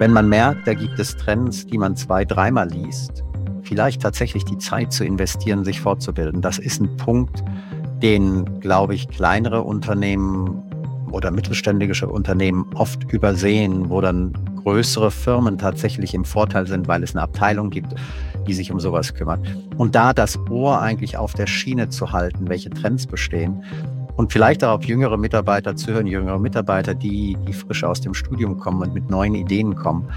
Wenn man merkt, da gibt es Trends, die man zwei, dreimal liest, vielleicht tatsächlich die Zeit zu investieren, sich fortzubilden. Das ist ein Punkt, den, glaube ich, kleinere Unternehmen oder mittelständische Unternehmen oft übersehen, wo dann größere Firmen tatsächlich im Vorteil sind, weil es eine Abteilung gibt, die sich um sowas kümmert. Und da das Ohr eigentlich auf der Schiene zu halten, welche Trends bestehen und vielleicht auch auf jüngere Mitarbeiter zu hören, jüngere Mitarbeiter, die, die frisch aus dem Studium kommen und mit neuen Ideen kommen,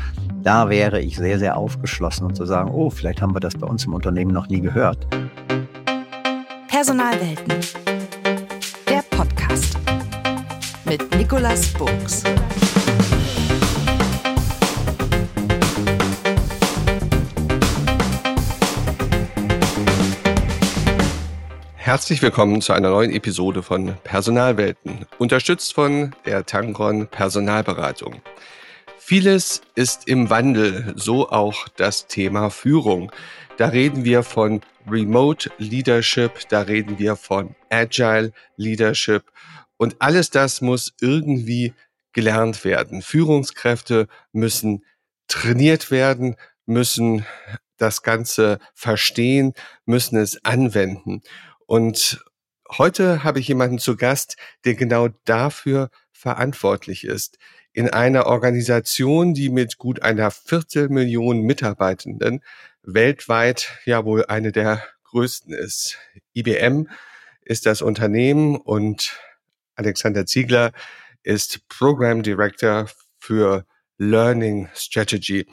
da wäre ich sehr, sehr aufgeschlossen und zu sagen, oh, vielleicht haben wir das bei uns im Unternehmen noch nie gehört. Personalwelten. Der Podcast mit Nicolas Burgs. Herzlich willkommen zu einer neuen Episode von Personalwelten, unterstützt von der Tangron Personalberatung. Vieles ist im Wandel, so auch das Thema Führung. Da reden wir von Remote Leadership, da reden wir von Agile Leadership und alles das muss irgendwie gelernt werden. Führungskräfte müssen trainiert werden, müssen das Ganze verstehen, müssen es anwenden. Und heute habe ich jemanden zu Gast, der genau dafür verantwortlich ist. In einer Organisation, die mit gut einer Viertelmillion Mitarbeitenden weltweit ja wohl eine der größten ist. IBM ist das Unternehmen und Alexander Ziegler ist Program Director für Learning Strategy.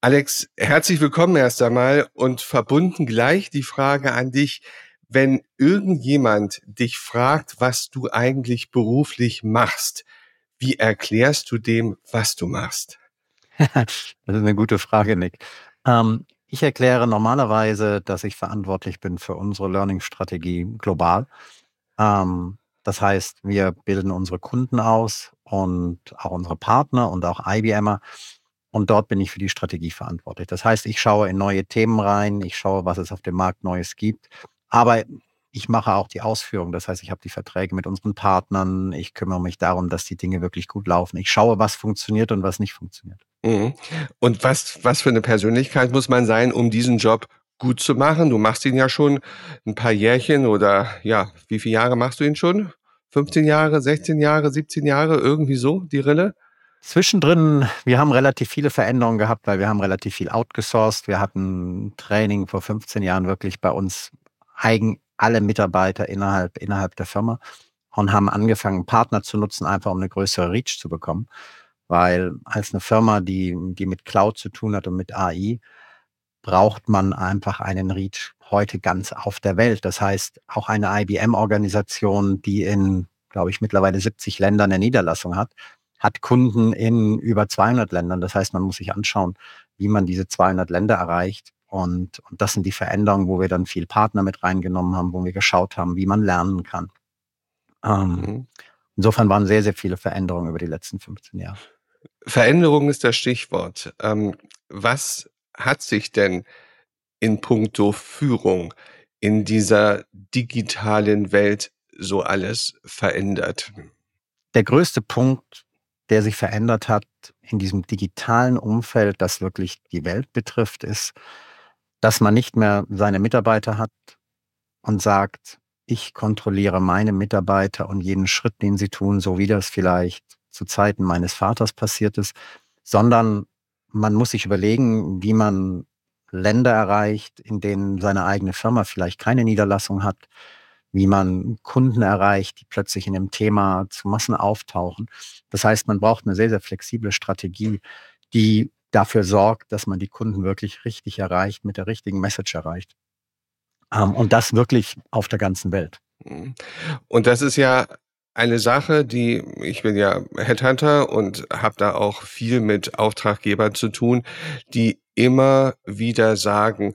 Alex, herzlich willkommen erst einmal und verbunden gleich die Frage an dich wenn irgendjemand dich fragt, was du eigentlich beruflich machst, wie erklärst du dem, was du machst? das ist eine gute Frage, Nick. Ähm, ich erkläre normalerweise, dass ich verantwortlich bin für unsere Learning-Strategie global. Ähm, das heißt, wir bilden unsere Kunden aus und auch unsere Partner und auch IBMer. Und dort bin ich für die Strategie verantwortlich. Das heißt, ich schaue in neue Themen rein, ich schaue, was es auf dem Markt Neues gibt aber ich mache auch die Ausführung. Das heißt, ich habe die Verträge mit unseren Partnern. Ich kümmere mich darum, dass die Dinge wirklich gut laufen. Ich schaue, was funktioniert und was nicht funktioniert. Mhm. Und was, was für eine Persönlichkeit muss man sein, um diesen Job gut zu machen? Du machst ihn ja schon ein paar Jährchen oder ja, wie viele Jahre machst du ihn schon? 15 Jahre, 16 Jahre, 17 Jahre, irgendwie so, die Rille? Zwischendrin, wir haben relativ viele Veränderungen gehabt, weil wir haben relativ viel outgesourced. Wir hatten Training vor 15 Jahren wirklich bei uns eigen alle Mitarbeiter innerhalb, innerhalb der Firma und haben angefangen, Partner zu nutzen, einfach um eine größere Reach zu bekommen. Weil als eine Firma, die, die mit Cloud zu tun hat und mit AI, braucht man einfach einen Reach heute ganz auf der Welt. Das heißt, auch eine IBM-Organisation, die in, glaube ich, mittlerweile 70 Ländern eine Niederlassung hat, hat Kunden in über 200 Ländern. Das heißt, man muss sich anschauen, wie man diese 200 Länder erreicht und, und das sind die Veränderungen, wo wir dann viel Partner mit reingenommen haben, wo wir geschaut haben, wie man lernen kann. Ähm, mhm. Insofern waren sehr, sehr viele Veränderungen über die letzten 15 Jahre. Veränderung ist das Stichwort. Ähm, was hat sich denn in puncto Führung in dieser digitalen Welt so alles verändert? Der größte Punkt, der sich verändert hat in diesem digitalen Umfeld, das wirklich die Welt betrifft, ist, dass man nicht mehr seine Mitarbeiter hat und sagt, ich kontrolliere meine Mitarbeiter und jeden Schritt, den sie tun, so wie das vielleicht zu Zeiten meines Vaters passiert ist, sondern man muss sich überlegen, wie man Länder erreicht, in denen seine eigene Firma vielleicht keine Niederlassung hat, wie man Kunden erreicht, die plötzlich in dem Thema zu Massen auftauchen. Das heißt, man braucht eine sehr, sehr flexible Strategie, die dafür sorgt, dass man die Kunden wirklich richtig erreicht, mit der richtigen Message erreicht. Ähm, und das wirklich auf der ganzen Welt. Mhm. Und das ist ja eine Sache, die ich bin ja Headhunter und habe da auch viel mit Auftraggebern zu tun, die immer wieder sagen,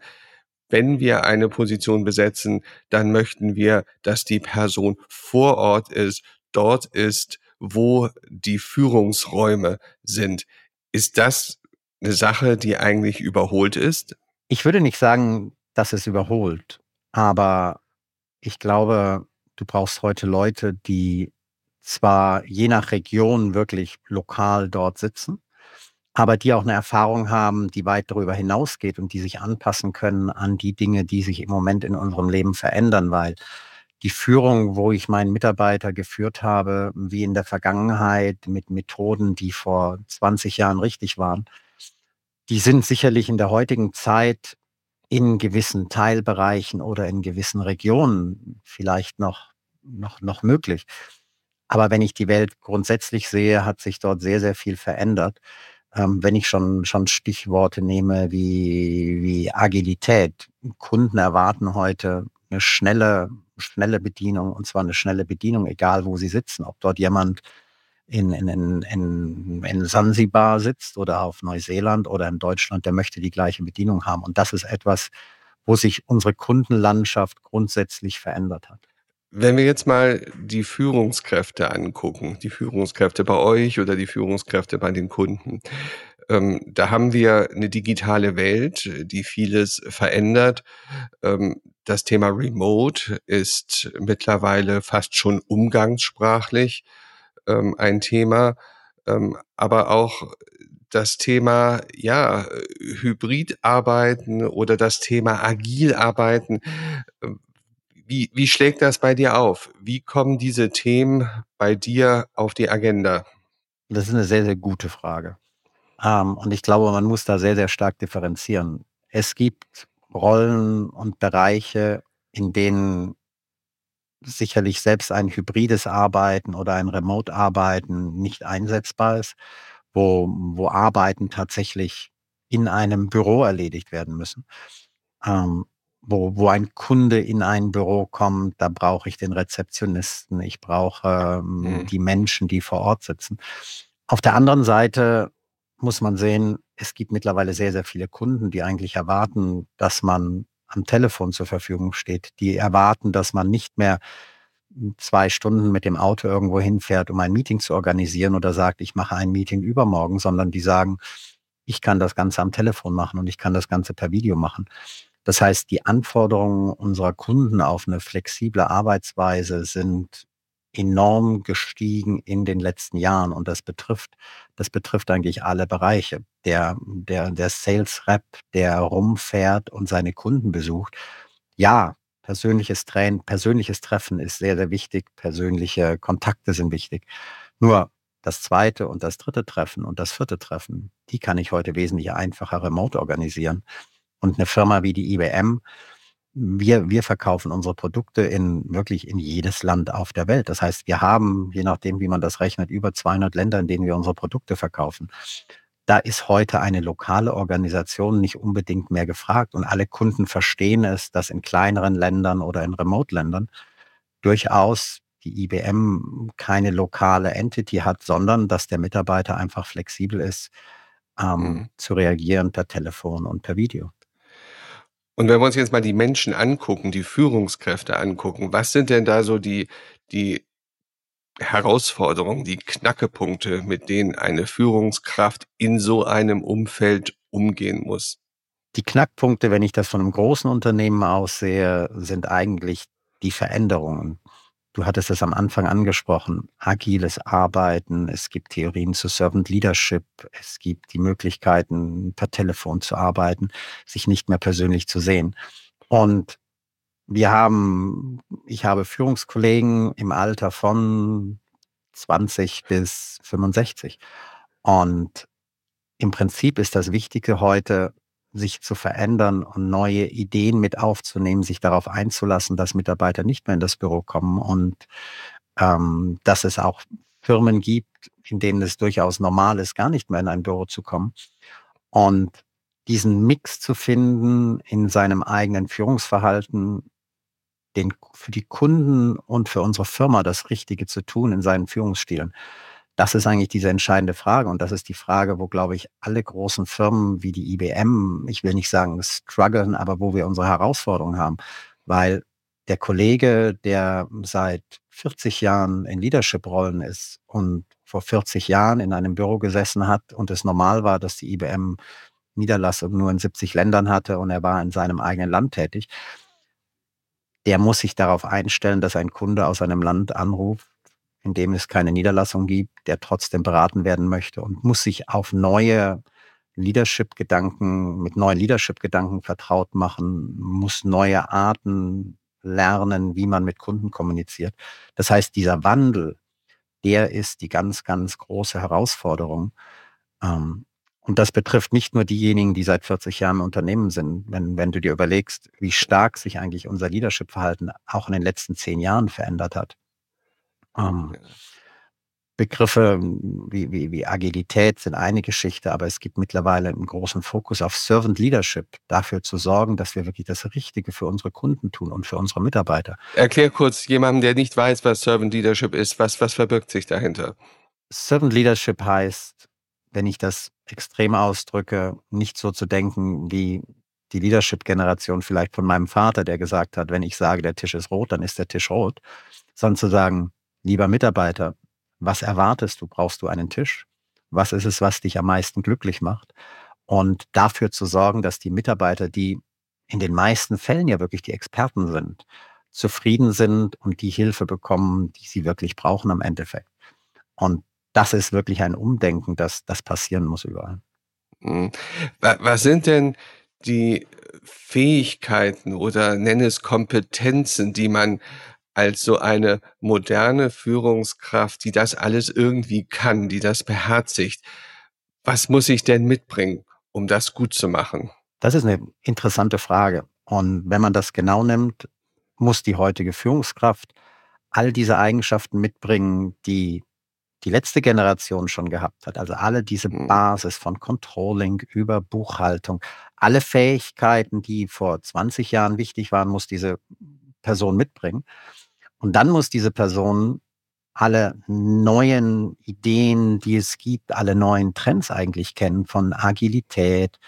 wenn wir eine Position besetzen, dann möchten wir, dass die Person vor Ort ist, dort ist, wo die Führungsräume sind. Ist das eine Sache, die eigentlich überholt ist? Ich würde nicht sagen, dass es überholt, aber ich glaube, du brauchst heute Leute, die zwar je nach Region wirklich lokal dort sitzen, aber die auch eine Erfahrung haben, die weit darüber hinausgeht und die sich anpassen können an die Dinge, die sich im Moment in unserem Leben verändern, weil die Führung, wo ich meinen Mitarbeiter geführt habe, wie in der Vergangenheit mit Methoden, die vor 20 Jahren richtig waren, die sind sicherlich in der heutigen Zeit in gewissen Teilbereichen oder in gewissen Regionen vielleicht noch, noch, noch möglich. Aber wenn ich die Welt grundsätzlich sehe, hat sich dort sehr, sehr viel verändert. Ähm, wenn ich schon, schon Stichworte nehme wie, wie Agilität. Kunden erwarten heute eine schnelle, schnelle Bedienung und zwar eine schnelle Bedienung, egal wo sie sitzen. Ob dort jemand in, in, in, in Sansibar sitzt oder auf Neuseeland oder in Deutschland, der möchte die gleiche Bedienung haben. Und das ist etwas, wo sich unsere Kundenlandschaft grundsätzlich verändert hat. Wenn wir jetzt mal die Führungskräfte angucken, die Führungskräfte bei euch oder die Führungskräfte bei den Kunden, ähm, da haben wir eine digitale Welt, die vieles verändert. Ähm, das Thema Remote ist mittlerweile fast schon umgangssprachlich ähm, ein Thema, ähm, aber auch das Thema ja Hybridarbeiten oder das Thema agil arbeiten. Ähm, wie, wie schlägt das bei dir auf? Wie kommen diese Themen bei dir auf die Agenda? Das ist eine sehr, sehr gute Frage. Ähm, und ich glaube, man muss da sehr, sehr stark differenzieren. Es gibt Rollen und Bereiche, in denen sicherlich selbst ein hybrides Arbeiten oder ein Remote-Arbeiten nicht einsetzbar ist, wo, wo Arbeiten tatsächlich in einem Büro erledigt werden müssen. Ähm, wo, wo ein Kunde in ein Büro kommt, da brauche ich den Rezeptionisten, ich brauche ähm, mhm. die Menschen, die vor Ort sitzen. Auf der anderen Seite muss man sehen, es gibt mittlerweile sehr, sehr viele Kunden, die eigentlich erwarten, dass man am Telefon zur Verfügung steht. Die erwarten, dass man nicht mehr zwei Stunden mit dem Auto irgendwo hinfährt, um ein Meeting zu organisieren oder sagt, ich mache ein Meeting übermorgen, sondern die sagen, ich kann das Ganze am Telefon machen und ich kann das Ganze per Video machen. Das heißt, die Anforderungen unserer Kunden auf eine flexible Arbeitsweise sind enorm gestiegen in den letzten Jahren und das betrifft, das betrifft eigentlich alle Bereiche. Der, der, der Sales Rep, der rumfährt und seine Kunden besucht. Ja, persönliches Train, persönliches Treffen ist sehr, sehr wichtig. Persönliche Kontakte sind wichtig. Nur das zweite und das dritte Treffen und das vierte Treffen, die kann ich heute wesentlich einfacher remote organisieren. Und eine Firma wie die IBM, wir, wir verkaufen unsere Produkte in wirklich in jedes Land auf der Welt. Das heißt, wir haben, je nachdem, wie man das rechnet, über 200 Länder, in denen wir unsere Produkte verkaufen. Da ist heute eine lokale Organisation nicht unbedingt mehr gefragt und alle Kunden verstehen es, dass in kleineren Ländern oder in Remote-Ländern durchaus die IBM keine lokale Entity hat, sondern dass der Mitarbeiter einfach flexibel ist, ähm, mhm. zu reagieren per Telefon und per Video. Und wenn wir uns jetzt mal die Menschen angucken, die Führungskräfte angucken, was sind denn da so die, die Herausforderungen, die Knackepunkte, mit denen eine Führungskraft in so einem Umfeld umgehen muss? Die Knackpunkte, wenn ich das von einem großen Unternehmen aussehe, sind eigentlich die Veränderungen. Du hattest es am Anfang angesprochen, agiles Arbeiten, es gibt Theorien zu Servant Leadership, es gibt die Möglichkeiten, per Telefon zu arbeiten, sich nicht mehr persönlich zu sehen. Und wir haben, ich habe Führungskollegen im Alter von 20 bis 65. Und im Prinzip ist das Wichtige heute, sich zu verändern und neue Ideen mit aufzunehmen, sich darauf einzulassen, dass Mitarbeiter nicht mehr in das Büro kommen und ähm, dass es auch Firmen gibt, in denen es durchaus normal ist, gar nicht mehr in ein Büro zu kommen. Und diesen Mix zu finden in seinem eigenen Führungsverhalten, den, für die Kunden und für unsere Firma das Richtige zu tun in seinen Führungsstilen. Das ist eigentlich diese entscheidende Frage. Und das ist die Frage, wo, glaube ich, alle großen Firmen wie die IBM, ich will nicht sagen strugglen, aber wo wir unsere Herausforderungen haben. Weil der Kollege, der seit 40 Jahren in Leadership-Rollen ist und vor 40 Jahren in einem Büro gesessen hat und es normal war, dass die IBM Niederlassung nur in 70 Ländern hatte und er war in seinem eigenen Land tätig, der muss sich darauf einstellen, dass ein Kunde aus einem Land anruft in dem es keine Niederlassung gibt, der trotzdem beraten werden möchte und muss sich auf neue Leadership-Gedanken, mit neuen Leadership-Gedanken vertraut machen, muss neue Arten lernen, wie man mit Kunden kommuniziert. Das heißt, dieser Wandel, der ist die ganz, ganz große Herausforderung. Ähm, und das betrifft nicht nur diejenigen, die seit 40 Jahren im Unternehmen sind. Wenn, wenn du dir überlegst, wie stark sich eigentlich unser Leadership-Verhalten auch in den letzten zehn Jahren verändert hat. Ähm, Begriffe wie, wie, wie Agilität sind eine Geschichte, aber es gibt mittlerweile einen großen Fokus auf Servant Leadership, dafür zu sorgen, dass wir wirklich das Richtige für unsere Kunden tun und für unsere Mitarbeiter. Erklär kurz jemandem, der nicht weiß, was Servant Leadership ist, was, was verbirgt sich dahinter? Servant Leadership heißt, wenn ich das extrem ausdrücke, nicht so zu denken wie die Leadership-Generation vielleicht von meinem Vater, der gesagt hat, wenn ich sage, der Tisch ist rot, dann ist der Tisch rot, sondern zu sagen, lieber Mitarbeiter, was erwartest du? Brauchst du einen Tisch? Was ist es, was dich am meisten glücklich macht? Und dafür zu sorgen, dass die Mitarbeiter, die in den meisten Fällen ja wirklich die Experten sind, zufrieden sind und die Hilfe bekommen, die sie wirklich brauchen am Endeffekt. Und das ist wirklich ein Umdenken, das, das passieren muss überall. Mhm. Was sind denn die Fähigkeiten oder nenne es Kompetenzen, die man als so eine moderne Führungskraft, die das alles irgendwie kann, die das beherzigt. Was muss ich denn mitbringen, um das gut zu machen? Das ist eine interessante Frage. Und wenn man das genau nimmt, muss die heutige Führungskraft all diese Eigenschaften mitbringen, die die letzte Generation schon gehabt hat. Also alle diese hm. Basis von Controlling über Buchhaltung, alle Fähigkeiten, die vor 20 Jahren wichtig waren, muss diese Person mitbringen. Und dann muss diese Person alle neuen Ideen, die es gibt, alle neuen Trends eigentlich kennen, von Agilität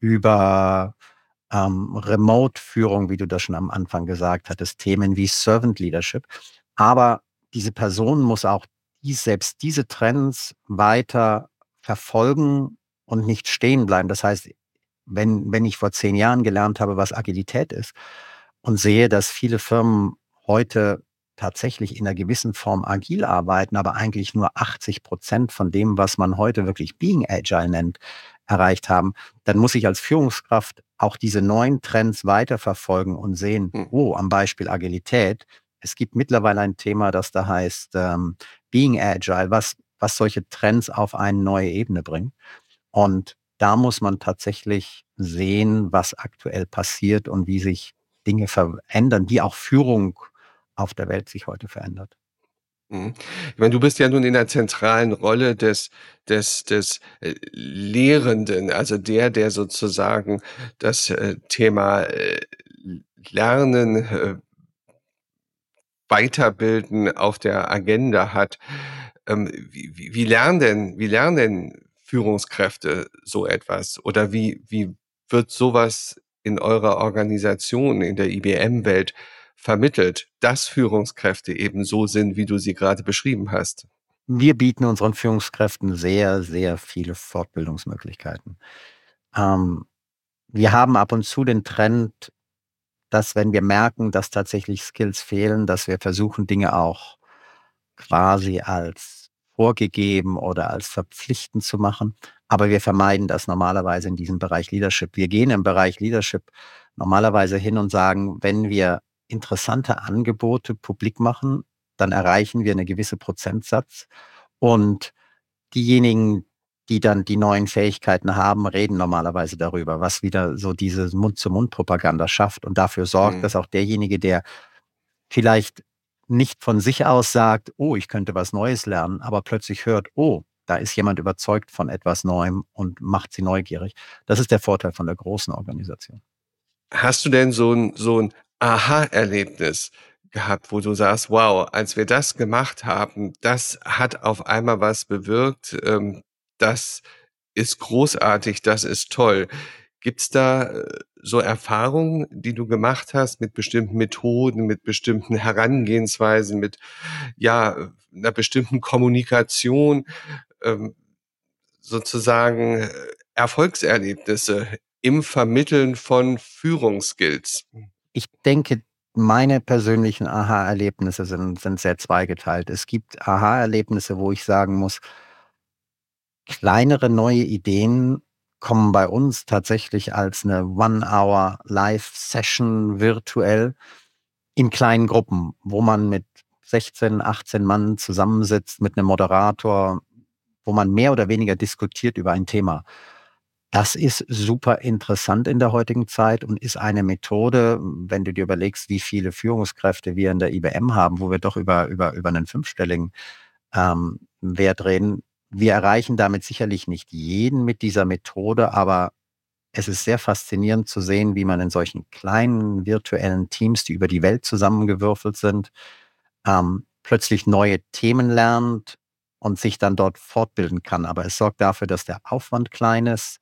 über ähm, Remote-Führung, wie du das schon am Anfang gesagt hattest, Themen wie Servant Leadership. Aber diese Person muss auch die, selbst diese Trends weiter verfolgen und nicht stehen bleiben. Das heißt, wenn, wenn ich vor zehn Jahren gelernt habe, was Agilität ist und sehe, dass viele Firmen heute tatsächlich in einer gewissen Form agil arbeiten, aber eigentlich nur 80 Prozent von dem, was man heute wirklich Being Agile nennt, erreicht haben, dann muss ich als Führungskraft auch diese neuen Trends weiterverfolgen und sehen, hm. oh, am Beispiel Agilität, es gibt mittlerweile ein Thema, das da heißt ähm, Being Agile, was, was solche Trends auf eine neue Ebene bringt. Und da muss man tatsächlich sehen, was aktuell passiert und wie sich Dinge verändern, wie auch Führung auf der Welt sich heute verändert. Mhm. Ich meine, du bist ja nun in der zentralen Rolle des, des, des äh, Lehrenden, also der, der sozusagen das äh, Thema äh, Lernen, Weiterbilden auf der Agenda hat. Ähm, wie, wie lernen denn, wie lernen denn Führungskräfte so etwas? Oder wie, wie wird sowas in eurer Organisation, in der IBM-Welt vermittelt, dass Führungskräfte eben so sind, wie du sie gerade beschrieben hast? Wir bieten unseren Führungskräften sehr, sehr viele Fortbildungsmöglichkeiten. Ähm, wir haben ab und zu den Trend, dass wenn wir merken, dass tatsächlich Skills fehlen, dass wir versuchen, Dinge auch quasi als vorgegeben oder als verpflichtend zu machen. Aber wir vermeiden das normalerweise in diesem Bereich Leadership. Wir gehen im Bereich Leadership normalerweise hin und sagen, wenn wir interessante Angebote publik machen, dann erreichen wir eine gewisse Prozentsatz. Und diejenigen, die dann die neuen Fähigkeiten haben, reden normalerweise darüber, was wieder so diese Mund-zu-Mund-Propaganda schafft und dafür sorgt, mhm. dass auch derjenige, der vielleicht nicht von sich aus sagt, oh, ich könnte was Neues lernen, aber plötzlich hört, oh, da ist jemand überzeugt von etwas Neuem und macht sie neugierig. Das ist der Vorteil von der großen Organisation. Hast du denn so ein, so ein Aha-Erlebnis gehabt, wo du sagst, wow, als wir das gemacht haben, das hat auf einmal was bewirkt, ähm, das ist großartig, das ist toll. Gibt's da äh, so Erfahrungen, die du gemacht hast mit bestimmten Methoden, mit bestimmten Herangehensweisen, mit ja einer bestimmten Kommunikation, ähm, sozusagen äh, Erfolgserlebnisse im Vermitteln von Führungsskills? Ich denke, meine persönlichen Aha-Erlebnisse sind, sind sehr zweigeteilt. Es gibt Aha-Erlebnisse, wo ich sagen muss, kleinere neue Ideen kommen bei uns tatsächlich als eine One-Hour-Live-Session virtuell in kleinen Gruppen, wo man mit 16, 18 Mann zusammensitzt mit einem Moderator, wo man mehr oder weniger diskutiert über ein Thema. Das ist super interessant in der heutigen Zeit und ist eine Methode, wenn du dir überlegst, wie viele Führungskräfte wir in der IBM haben, wo wir doch über, über, über einen fünfstelligen ähm, Wert reden. Wir erreichen damit sicherlich nicht jeden mit dieser Methode, aber es ist sehr faszinierend zu sehen, wie man in solchen kleinen virtuellen Teams, die über die Welt zusammengewürfelt sind, ähm, plötzlich neue Themen lernt und sich dann dort fortbilden kann. Aber es sorgt dafür, dass der Aufwand klein ist.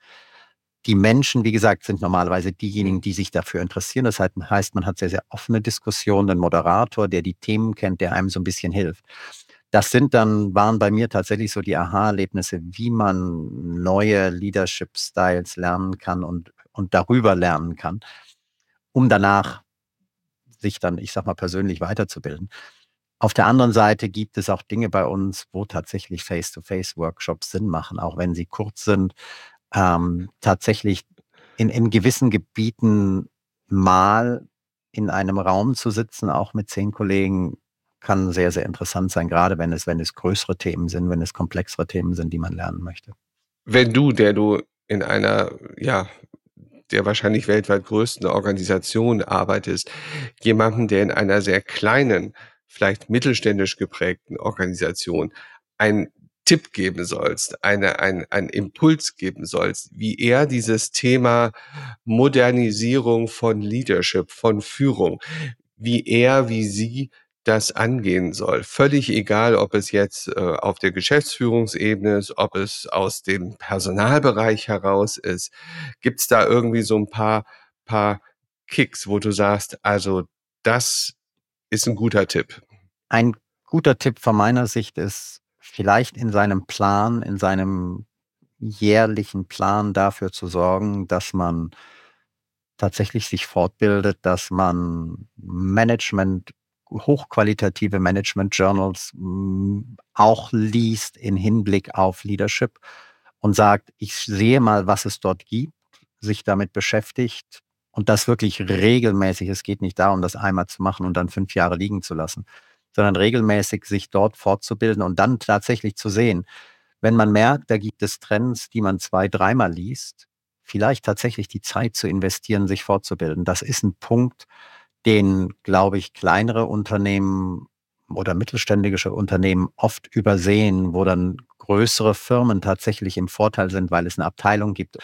Die Menschen, wie gesagt, sind normalerweise diejenigen, die sich dafür interessieren. Das heißt, man hat sehr, sehr offene Diskussionen, einen Moderator, der die Themen kennt, der einem so ein bisschen hilft. Das sind dann, waren bei mir tatsächlich so die Aha-Erlebnisse, wie man neue Leadership-Styles lernen kann und, und darüber lernen kann, um danach sich dann, ich sag mal, persönlich weiterzubilden. Auf der anderen Seite gibt es auch Dinge bei uns, wo tatsächlich Face-to-Face-Workshops Sinn machen, auch wenn sie kurz sind. Ähm, tatsächlich in, in gewissen Gebieten mal in einem Raum zu sitzen, auch mit zehn Kollegen, kann sehr, sehr interessant sein, gerade wenn es, wenn es größere Themen sind, wenn es komplexere Themen sind, die man lernen möchte. Wenn du, der du in einer, ja, der wahrscheinlich weltweit größten Organisation arbeitest, jemanden, der in einer sehr kleinen vielleicht mittelständisch geprägten Organisation einen Tipp geben sollst, eine, ein, einen Impuls geben sollst, wie er dieses Thema Modernisierung von Leadership, von Führung, wie er, wie sie das angehen soll. Völlig egal, ob es jetzt äh, auf der Geschäftsführungsebene ist, ob es aus dem Personalbereich heraus ist. Gibt es da irgendwie so ein paar, paar Kicks, wo du sagst, also das ist ein guter Tipp. Ein guter Tipp von meiner Sicht ist, vielleicht in seinem Plan, in seinem jährlichen Plan dafür zu sorgen, dass man tatsächlich sich fortbildet, dass man Management, hochqualitative Management Journals mm, auch liest in Hinblick auf Leadership und sagt, ich sehe mal, was es dort gibt, sich damit beschäftigt, und das wirklich regelmäßig. Es geht nicht darum, das einmal zu machen und dann fünf Jahre liegen zu lassen, sondern regelmäßig sich dort fortzubilden und dann tatsächlich zu sehen, wenn man merkt, da gibt es Trends, die man zwei, dreimal liest, vielleicht tatsächlich die Zeit zu investieren, sich fortzubilden. Das ist ein Punkt, den, glaube ich, kleinere Unternehmen oder mittelständische Unternehmen oft übersehen, wo dann größere Firmen tatsächlich im Vorteil sind, weil es eine Abteilung gibt,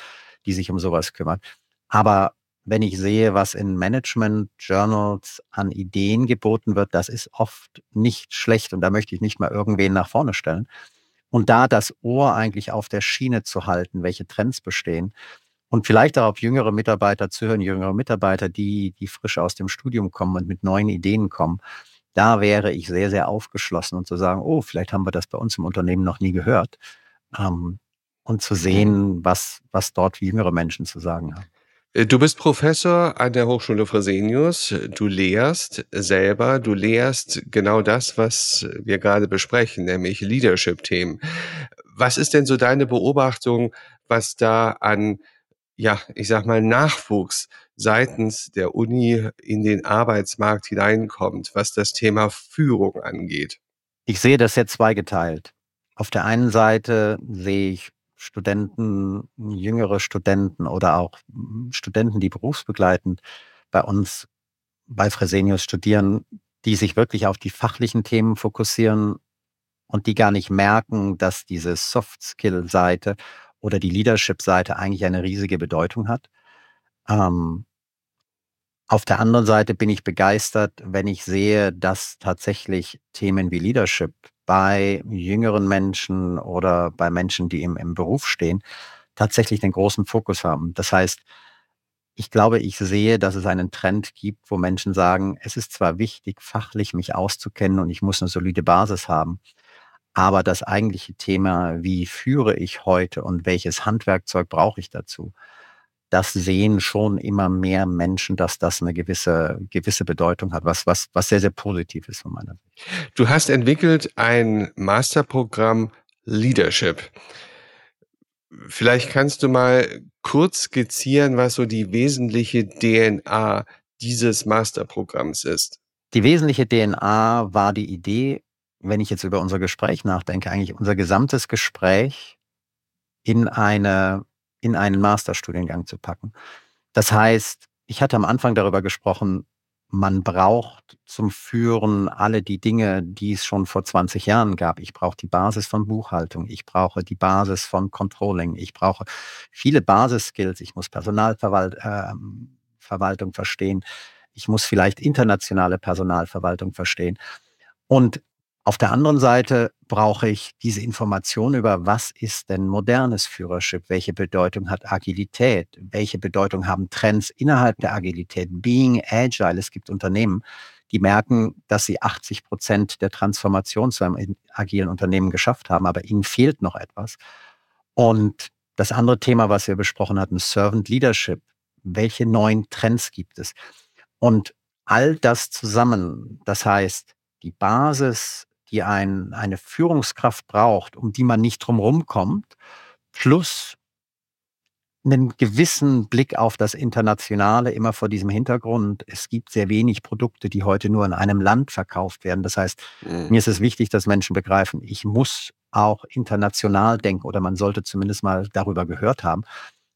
die sich um sowas kümmert. Aber wenn ich sehe, was in Management Journals an Ideen geboten wird, das ist oft nicht schlecht und da möchte ich nicht mal irgendwen nach vorne stellen. Und da das Ohr eigentlich auf der Schiene zu halten, welche Trends bestehen und vielleicht auch auf jüngere Mitarbeiter zu hören, jüngere Mitarbeiter, die, die frisch aus dem Studium kommen und mit neuen Ideen kommen, da wäre ich sehr, sehr aufgeschlossen und zu sagen, oh, vielleicht haben wir das bei uns im Unternehmen noch nie gehört. Ähm, und zu sehen, was, was dort jüngere Menschen zu sagen haben. Äh, du bist Professor an der Hochschule Fresenius. Du lehrst selber, du lehrst genau das, was wir gerade besprechen, nämlich Leadership-Themen. Was ist denn so deine Beobachtung, was da an, ja, ich sag mal, Nachwuchs seitens der Uni in den Arbeitsmarkt hineinkommt, was das Thema Führung angeht? Ich sehe das jetzt zweigeteilt. Auf der einen Seite sehe ich Studenten, jüngere Studenten oder auch Studenten, die berufsbegleitend bei uns bei Fresenius studieren, die sich wirklich auf die fachlichen Themen fokussieren und die gar nicht merken, dass diese Soft-Skill-Seite oder die Leadership-Seite eigentlich eine riesige Bedeutung hat. Ähm, auf der anderen Seite bin ich begeistert, wenn ich sehe, dass tatsächlich Themen wie Leadership bei jüngeren Menschen oder bei Menschen, die im, im Beruf stehen, tatsächlich den großen Fokus haben. Das heißt, ich glaube, ich sehe, dass es einen Trend gibt, wo Menschen sagen, es ist zwar wichtig, fachlich mich auszukennen und ich muss eine solide Basis haben, aber das eigentliche Thema, wie führe ich heute und welches Handwerkzeug brauche ich dazu, das sehen schon immer mehr Menschen, dass das eine gewisse, gewisse Bedeutung hat, was, was, was sehr, sehr positiv ist von meiner Sicht. Du hast entwickelt ein Masterprogramm Leadership. Vielleicht kannst du mal kurz skizzieren, was so die wesentliche DNA dieses Masterprogramms ist. Die wesentliche DNA war die Idee, wenn ich jetzt über unser Gespräch nachdenke, eigentlich unser gesamtes Gespräch in eine, in einen Masterstudiengang zu packen. Das heißt, ich hatte am Anfang darüber gesprochen, man braucht zum Führen alle die Dinge, die es schon vor 20 Jahren gab. Ich brauche die Basis von Buchhaltung, ich brauche die Basis von Controlling, ich brauche viele Basisskills, ich muss Personalverwaltung äh, verstehen, ich muss vielleicht internationale Personalverwaltung verstehen. Und auf der anderen Seite brauche ich diese Information über, was ist denn modernes Führership? Welche Bedeutung hat Agilität? Welche Bedeutung haben Trends innerhalb der Agilität? Being agile. Es gibt Unternehmen, die merken, dass sie 80 Prozent der Transformation zu einem agilen Unternehmen geschafft haben, aber ihnen fehlt noch etwas. Und das andere Thema, was wir besprochen hatten, Servant Leadership. Welche neuen Trends gibt es? Und all das zusammen, das heißt, die Basis die ein, eine Führungskraft braucht, um die man nicht drumherum kommt, plus einen gewissen Blick auf das Internationale, immer vor diesem Hintergrund. Es gibt sehr wenig Produkte, die heute nur in einem Land verkauft werden. Das heißt, mhm. mir ist es wichtig, dass Menschen begreifen, ich muss auch international denken oder man sollte zumindest mal darüber gehört haben.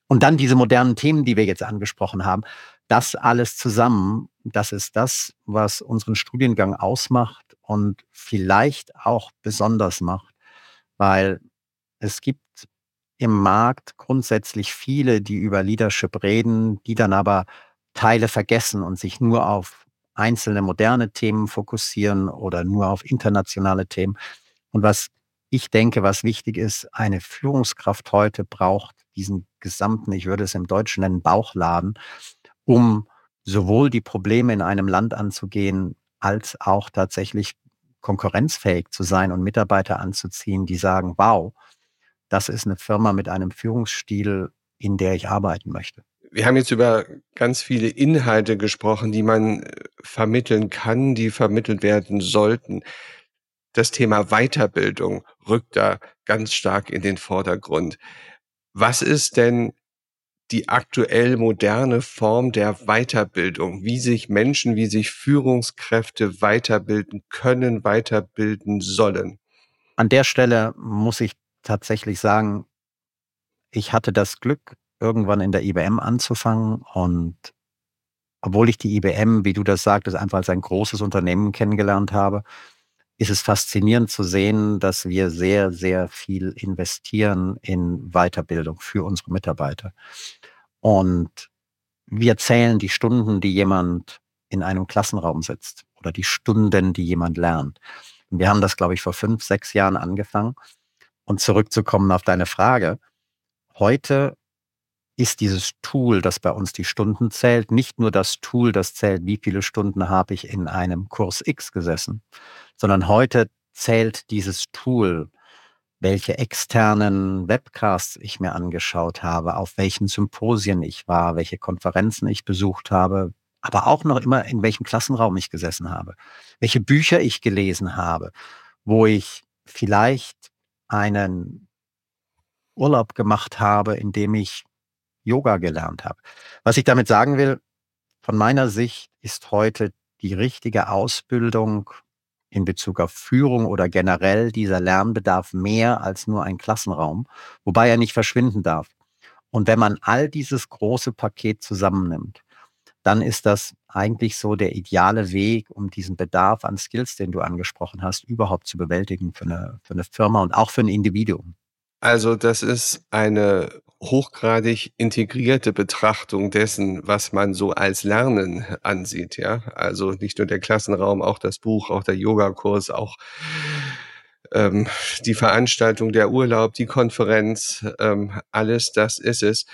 Und dann diese modernen Themen, die wir jetzt angesprochen haben, das alles zusammen, das ist das, was unseren Studiengang ausmacht und vielleicht auch besonders macht, weil es gibt im Markt grundsätzlich viele, die über Leadership reden, die dann aber Teile vergessen und sich nur auf einzelne moderne Themen fokussieren oder nur auf internationale Themen. Und was ich denke, was wichtig ist, eine Führungskraft heute braucht diesen gesamten, ich würde es im Deutschen nennen, Bauchladen, um sowohl die Probleme in einem Land anzugehen, als auch tatsächlich konkurrenzfähig zu sein und Mitarbeiter anzuziehen, die sagen, wow, das ist eine Firma mit einem Führungsstil, in der ich arbeiten möchte. Wir haben jetzt über ganz viele Inhalte gesprochen, die man äh, vermitteln kann, die vermittelt werden sollten. Das Thema Weiterbildung rückt da ganz stark in den Vordergrund. Was ist denn die aktuell moderne Form der Weiterbildung, wie sich Menschen, wie sich Führungskräfte weiterbilden können, weiterbilden sollen. An der Stelle muss ich tatsächlich sagen, ich hatte das Glück, irgendwann in der IBM anzufangen und obwohl ich die IBM, wie du das sagtest, einfach als ein großes Unternehmen kennengelernt habe, ist es faszinierend zu sehen, dass wir sehr, sehr viel investieren in Weiterbildung für unsere Mitarbeiter. Und wir zählen die Stunden, die jemand in einem Klassenraum sitzt oder die Stunden, die jemand lernt. Und wir haben das, glaube ich, vor fünf, sechs Jahren angefangen. Und zurückzukommen auf deine Frage. Heute ist dieses Tool, das bei uns die Stunden zählt, nicht nur das Tool, das zählt, wie viele Stunden habe ich in einem Kurs X gesessen, sondern heute zählt dieses Tool, welche externen Webcasts ich mir angeschaut habe, auf welchen Symposien ich war, welche Konferenzen ich besucht habe, aber auch noch immer in welchem Klassenraum ich gesessen habe, welche Bücher ich gelesen habe, wo ich vielleicht einen Urlaub gemacht habe, in dem ich Yoga gelernt habe. Was ich damit sagen will, von meiner Sicht ist heute die richtige Ausbildung in Bezug auf Führung oder generell dieser Lernbedarf mehr als nur ein Klassenraum, wobei er nicht verschwinden darf. Und wenn man all dieses große Paket zusammennimmt, dann ist das eigentlich so der ideale Weg, um diesen Bedarf an Skills, den du angesprochen hast, überhaupt zu bewältigen für eine, für eine Firma und auch für ein Individuum. Also das ist eine hochgradig integrierte Betrachtung dessen, was man so als Lernen ansieht, ja. Also nicht nur der Klassenraum, auch das Buch, auch der Yogakurs, auch ähm, die Veranstaltung, der Urlaub, die Konferenz, ähm, alles das ist es.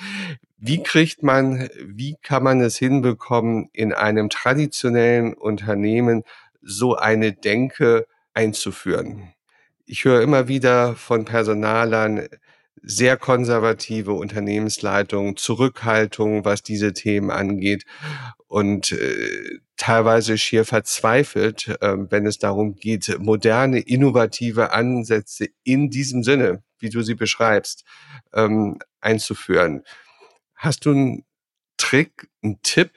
Wie kriegt man, wie kann man es hinbekommen, in einem traditionellen Unternehmen so eine Denke einzuführen? Ich höre immer wieder von Personalern, sehr konservative Unternehmensleitung, Zurückhaltung, was diese Themen angeht und äh, teilweise schier verzweifelt, äh, wenn es darum geht, moderne, innovative Ansätze in diesem Sinne, wie du sie beschreibst, ähm, einzuführen. Hast du einen Trick, einen Tipp,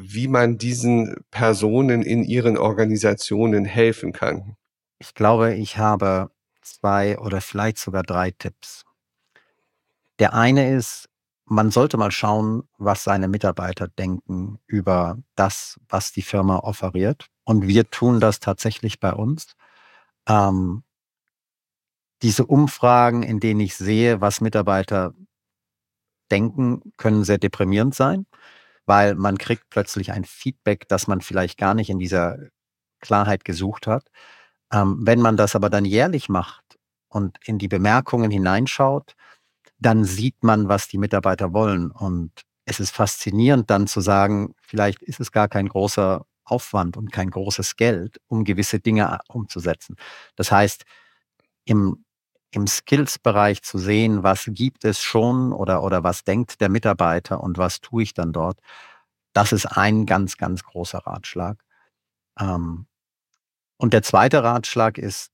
wie man diesen Personen in ihren Organisationen helfen kann? Ich glaube, ich habe zwei oder vielleicht sogar drei Tipps. Der eine ist, man sollte mal schauen, was seine Mitarbeiter denken über das, was die Firma offeriert. Und wir tun das tatsächlich bei uns. Ähm, diese Umfragen, in denen ich sehe, was Mitarbeiter denken, können sehr deprimierend sein, weil man kriegt plötzlich ein Feedback, das man vielleicht gar nicht in dieser Klarheit gesucht hat. Ähm, wenn man das aber dann jährlich macht und in die Bemerkungen hineinschaut, dann sieht man, was die Mitarbeiter wollen. Und es ist faszinierend dann zu sagen, vielleicht ist es gar kein großer Aufwand und kein großes Geld, um gewisse Dinge umzusetzen. Das heißt, im, im Skills-Bereich zu sehen, was gibt es schon oder, oder was denkt der Mitarbeiter und was tue ich dann dort, das ist ein ganz, ganz großer Ratschlag. Ähm, und der zweite Ratschlag ist,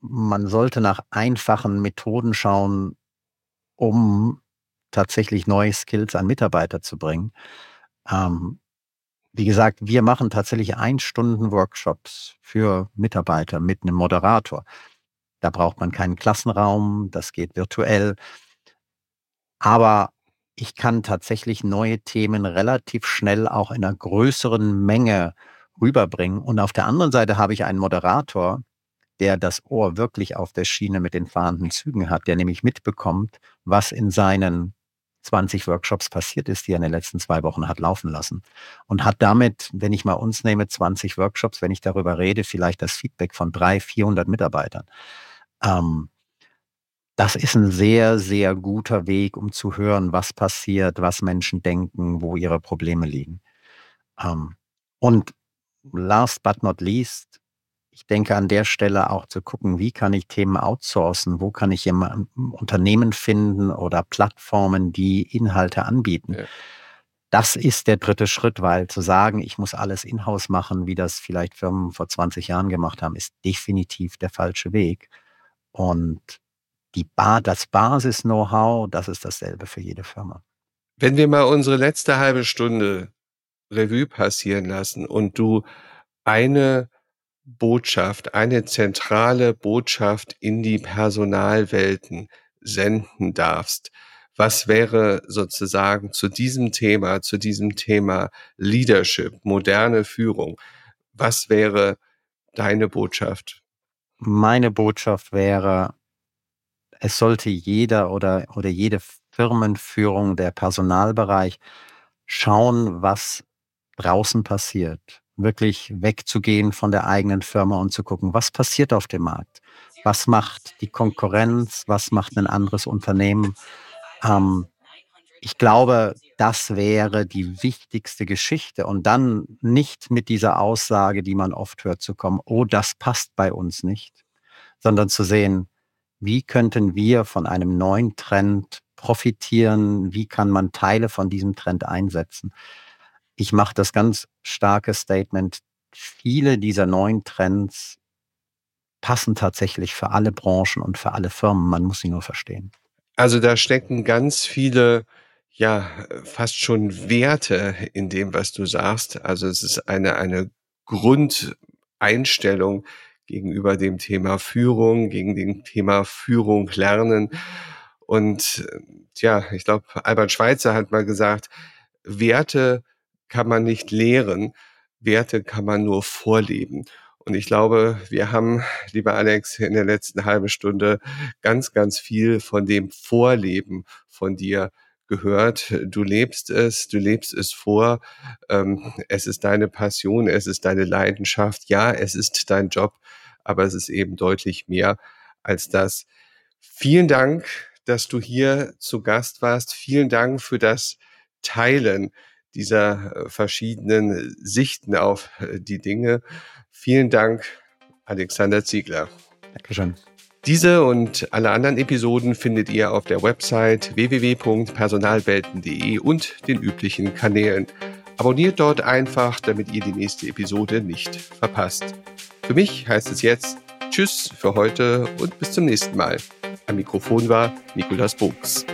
man sollte nach einfachen Methoden schauen, um tatsächlich neue Skills an Mitarbeiter zu bringen. Ähm, wie gesagt, wir machen tatsächlich ein Stunden Workshops für Mitarbeiter mit einem Moderator. Da braucht man keinen Klassenraum, das geht virtuell. Aber ich kann tatsächlich neue Themen relativ schnell auch in einer größeren Menge rüberbringen. Und auf der anderen Seite habe ich einen Moderator, der das Ohr wirklich auf der Schiene mit den fahrenden Zügen hat, der nämlich mitbekommt, was in seinen 20 Workshops passiert ist, die er in den letzten zwei Wochen hat laufen lassen. Und hat damit, wenn ich mal uns nehme, 20 Workshops, wenn ich darüber rede, vielleicht das Feedback von 300, 400 Mitarbeitern. Ähm, das ist ein sehr, sehr guter Weg, um zu hören, was passiert, was Menschen denken, wo ihre Probleme liegen. Ähm, und last but not least, ich denke an der Stelle auch zu gucken, wie kann ich Themen outsourcen, wo kann ich jemand, Unternehmen finden oder Plattformen, die Inhalte anbieten. Ja. Das ist der dritte Schritt, weil zu sagen, ich muss alles in-house machen, wie das vielleicht Firmen vor 20 Jahren gemacht haben, ist definitiv der falsche Weg. Und die ba das Basis-Know-how, das ist dasselbe für jede Firma. Wenn wir mal unsere letzte halbe Stunde Revue passieren lassen und du eine Botschaft, eine zentrale Botschaft in die Personalwelten senden darfst. Was wäre sozusagen zu diesem Thema, zu diesem Thema Leadership, moderne Führung, was wäre deine Botschaft? Meine Botschaft wäre, es sollte jeder oder, oder jede Firmenführung, der Personalbereich schauen, was draußen passiert wirklich wegzugehen von der eigenen Firma und zu gucken, was passiert auf dem Markt? Was macht die Konkurrenz? Was macht ein anderes Unternehmen? Ähm, ich glaube, das wäre die wichtigste Geschichte und dann nicht mit dieser Aussage, die man oft hört, zu kommen, oh, das passt bei uns nicht, sondern zu sehen, wie könnten wir von einem neuen Trend profitieren? Wie kann man Teile von diesem Trend einsetzen? Ich mache das ganz starke Statement, viele dieser neuen Trends passen tatsächlich für alle Branchen und für alle Firmen. Man muss sie nur verstehen. Also da stecken ganz viele, ja, fast schon Werte in dem, was du sagst. Also es ist eine, eine Grundeinstellung gegenüber dem Thema Führung, gegen dem Thema Führung lernen. Und ja, ich glaube, Albert Schweitzer hat mal gesagt, Werte kann man nicht lehren, Werte kann man nur vorleben. Und ich glaube, wir haben, lieber Alex, in der letzten halben Stunde ganz, ganz viel von dem Vorleben von dir gehört. Du lebst es, du lebst es vor. Ähm, es ist deine Passion, es ist deine Leidenschaft. Ja, es ist dein Job, aber es ist eben deutlich mehr als das. Vielen Dank, dass du hier zu Gast warst. Vielen Dank für das Teilen dieser äh, verschiedenen Sichten auf äh, die Dinge. Vielen Dank, Alexander Ziegler. Dankeschön. Diese und alle anderen Episoden findet ihr auf der Website www.personalwelten.de und den üblichen Kanälen. Abonniert dort einfach, damit ihr die nächste Episode nicht verpasst. Für mich heißt es jetzt Tschüss für heute und bis zum nächsten Mal. Am Mikrofon war Nikolas Buchs.